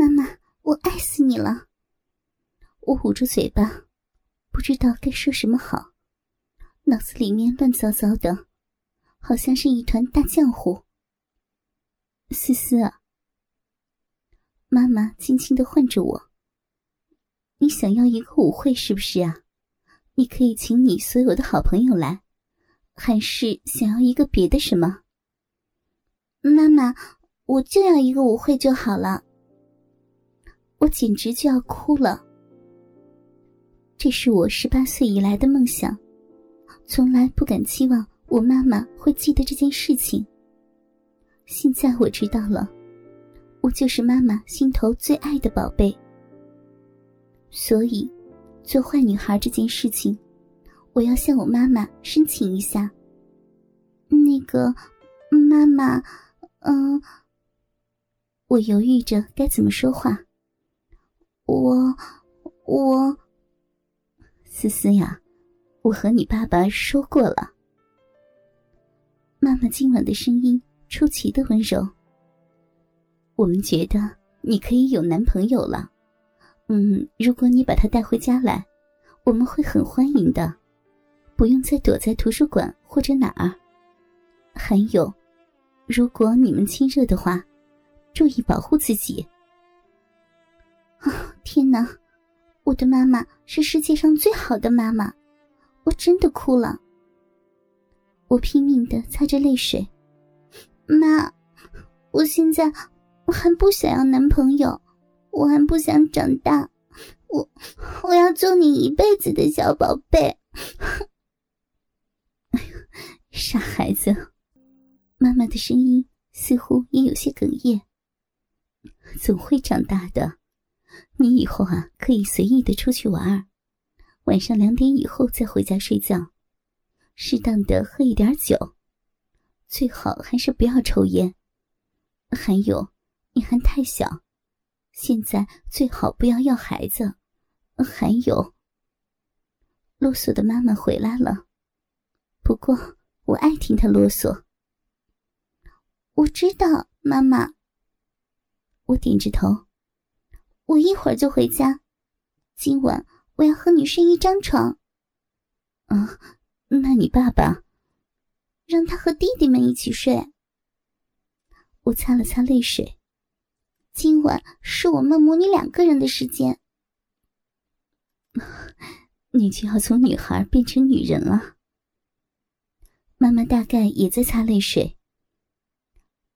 妈妈，我爱死你了！我捂住嘴巴，不知道该说什么好，脑子里面乱糟糟的，好像是一团大浆糊。思思，妈妈轻轻的唤着我：“你想要一个舞会是不是啊？你可以请你所有的好朋友来，还是想要一个别的什么？”妈妈，我就要一个舞会就好了。我简直就要哭了。这是我十八岁以来的梦想，从来不敢期望我妈妈会记得这件事情。现在我知道了，我就是妈妈心头最爱的宝贝。所以，做坏女孩这件事情，我要向我妈妈申请一下。那个，妈妈，嗯，我犹豫着该怎么说话。我，我。思思呀，我和你爸爸说过了。妈妈今晚的声音出奇的温柔。我们觉得你可以有男朋友了，嗯，如果你把他带回家来，我们会很欢迎的，不用再躲在图书馆或者哪儿。还有，如果你们亲热的话，注意保护自己。天哪！我的妈妈是世界上最好的妈妈，我真的哭了。我拼命的擦着泪水，妈，我现在我还不想要男朋友，我还不想长大，我我要做你一辈子的小宝贝。傻孩子，妈妈的声音似乎也有些哽咽。总会长大的。你以后啊，可以随意的出去玩晚上两点以后再回家睡觉，适当的喝一点酒，最好还是不要抽烟。还有，你还太小，现在最好不要要孩子。还有，啰嗦的妈妈回来了，不过我爱听她啰嗦。我知道，妈妈。我点着头。我一会儿就回家，今晚我要和你睡一张床。啊，那你爸爸，让他和弟弟们一起睡。我擦了擦泪水，今晚是我们母女两个人的时间。你就要从女孩变成女人了。妈妈大概也在擦泪水。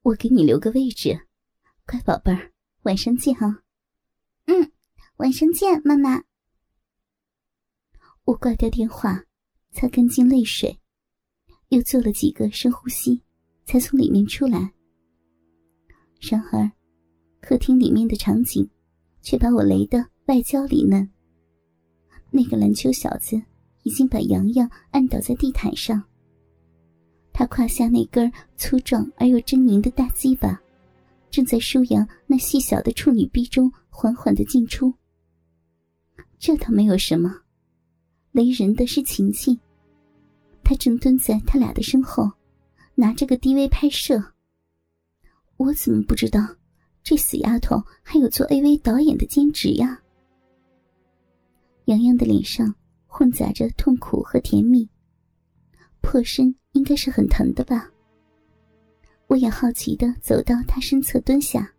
我给你留个位置，乖宝贝儿，晚上见啊。嗯，晚上见，妈妈。我挂掉电话，擦干净泪水，又做了几个深呼吸，才从里面出来。然而，客厅里面的场景却把我雷得外焦里嫩。那个篮球小子已经把洋洋按倒在地毯上，他胯下那根粗壮而又狰狞的大鸡巴。正在舒扬那细小的处女臂中缓缓的进出。这倒没有什么，雷人的是情境。他正蹲在他俩的身后，拿着个 DV 拍摄。我怎么不知道，这死丫头还有做 AV 导演的兼职呀？洋洋的脸上混杂着痛苦和甜蜜，破身应该是很疼的吧。我也好奇的走到他身侧蹲下，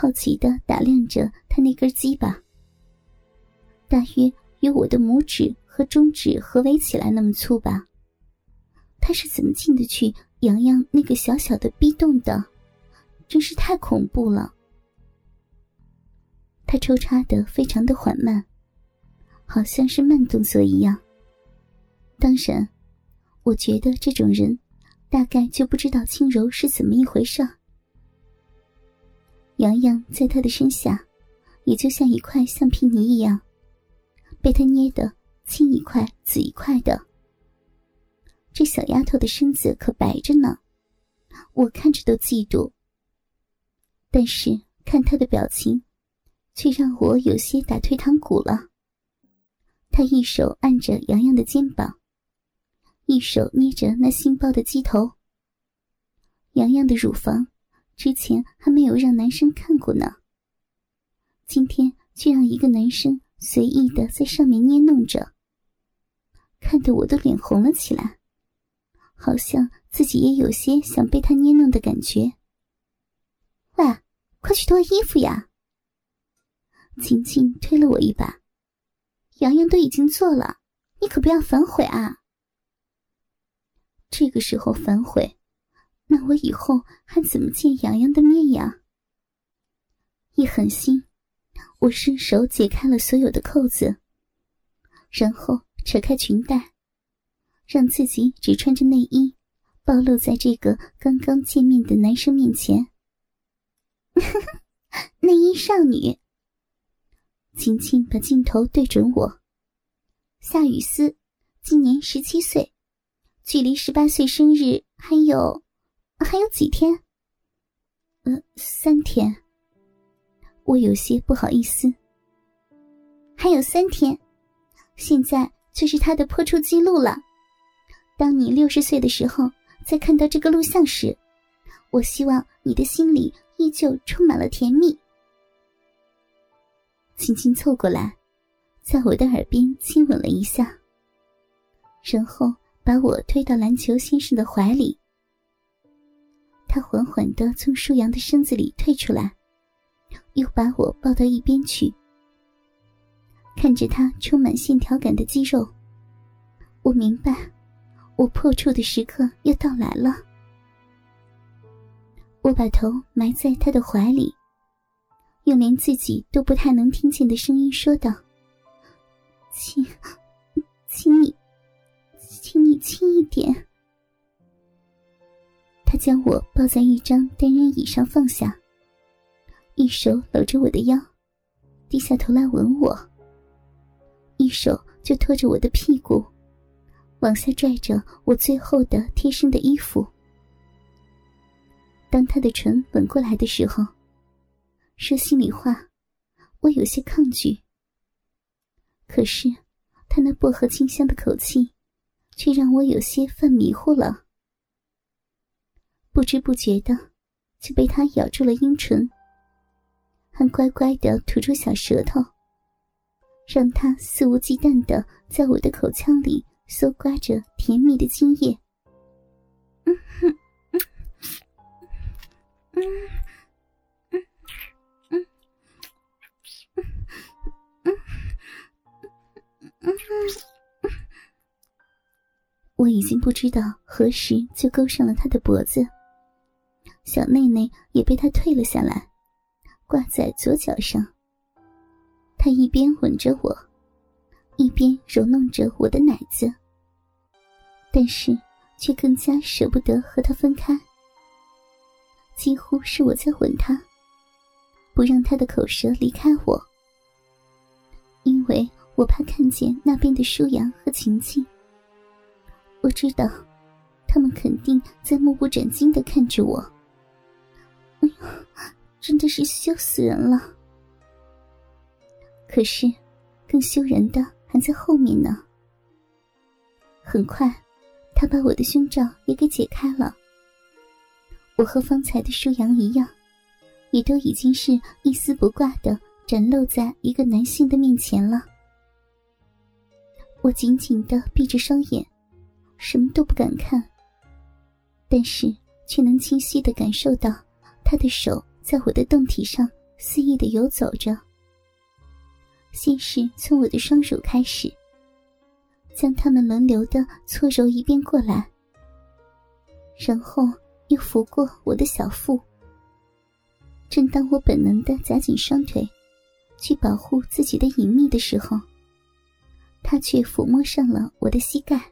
好奇的打量着他那根鸡巴，大约有我的拇指和中指合围起来那么粗吧。他是怎么进得去洋洋那个小小的逼洞的？真是太恐怖了。他抽插的非常的缓慢，好像是慢动作一样。当然，我觉得这种人。大概就不知道轻柔是怎么一回事。洋洋在他的身下，也就像一块橡皮泥一样，被他捏得青一块紫一块的。这小丫头的身子可白着呢，我看着都嫉妒。但是看她的表情，却让我有些打退堂鼓了。他一手按着洋洋的肩膀。一手捏着那新包的鸡头。洋洋的乳房，之前还没有让男生看过呢。今天却让一个男生随意的在上面捏弄着，看得我的脸红了起来，好像自己也有些想被他捏弄的感觉。喂，快去脱衣服呀！晴晴推了我一把，洋洋都已经做了，你可不要反悔啊！这个时候反悔，那我以后还怎么见洋洋的面呀？一狠心，我伸手解开了所有的扣子，然后扯开裙带，让自己只穿着内衣，暴露在这个刚刚见面的男生面前。内衣少女。晴晴把镜头对准我。夏雨思，今年十七岁，距离十八岁生日还有还有几天？呃，三天。我有些不好意思。还有三天，现在就是他的破处记录了。当你六十岁的时候，再看到这个录像时，我希望你的心里依旧充满了甜蜜。轻轻凑过来，在我的耳边亲吻了一下，然后把我推到篮球先生的怀里。他缓缓的从舒扬的身子里退出来，又把我抱到一边去。看着他充满线条感的肌肉，我明白，我破处的时刻要到来了。我把头埋在他的怀里。用连自己都不太能听见的声音说道：“亲，请你，请你轻一点。”将我抱在一张单人椅上放下，一手搂着我的腰，低下头来吻我，一手就拖着我的屁股，往下拽着我最后的贴身的衣服。当他的唇吻过来的时候。说心里话，我有些抗拒。可是，他那薄荷清香的口气，却让我有些犯迷糊了。不知不觉的，就被他咬住了阴唇，还乖乖的吐出小舌头，让他肆无忌惮的在我的口腔里搜刮着甜蜜的精液。嗯哼，嗯嗯。我已经不知道何时就勾上了他的脖子，小内内也被他退了下来，挂在左脚上。他一边吻着我，一边揉弄着我的奶子，但是却更加舍不得和他分开。几乎是我在吻他，不让他的口舌离开我，因为。我怕看见那边的舒阳和晴晴。我知道，他们肯定在目不转睛的看着我。真的是羞死人了！可是，更羞人的还在后面呢。很快，他把我的胸罩也给解开了。我和方才的舒阳一样，也都已经是一丝不挂的展露在一个男性的面前了。我紧紧的闭着双眼，什么都不敢看。但是却能清晰的感受到他的手在我的胴体上肆意的游走着。先是从我的双乳开始，将他们轮流的搓揉一遍过来，然后又拂过我的小腹。正当我本能的夹紧双腿，去保护自己的隐秘的时候。他却抚摸上了我的膝盖。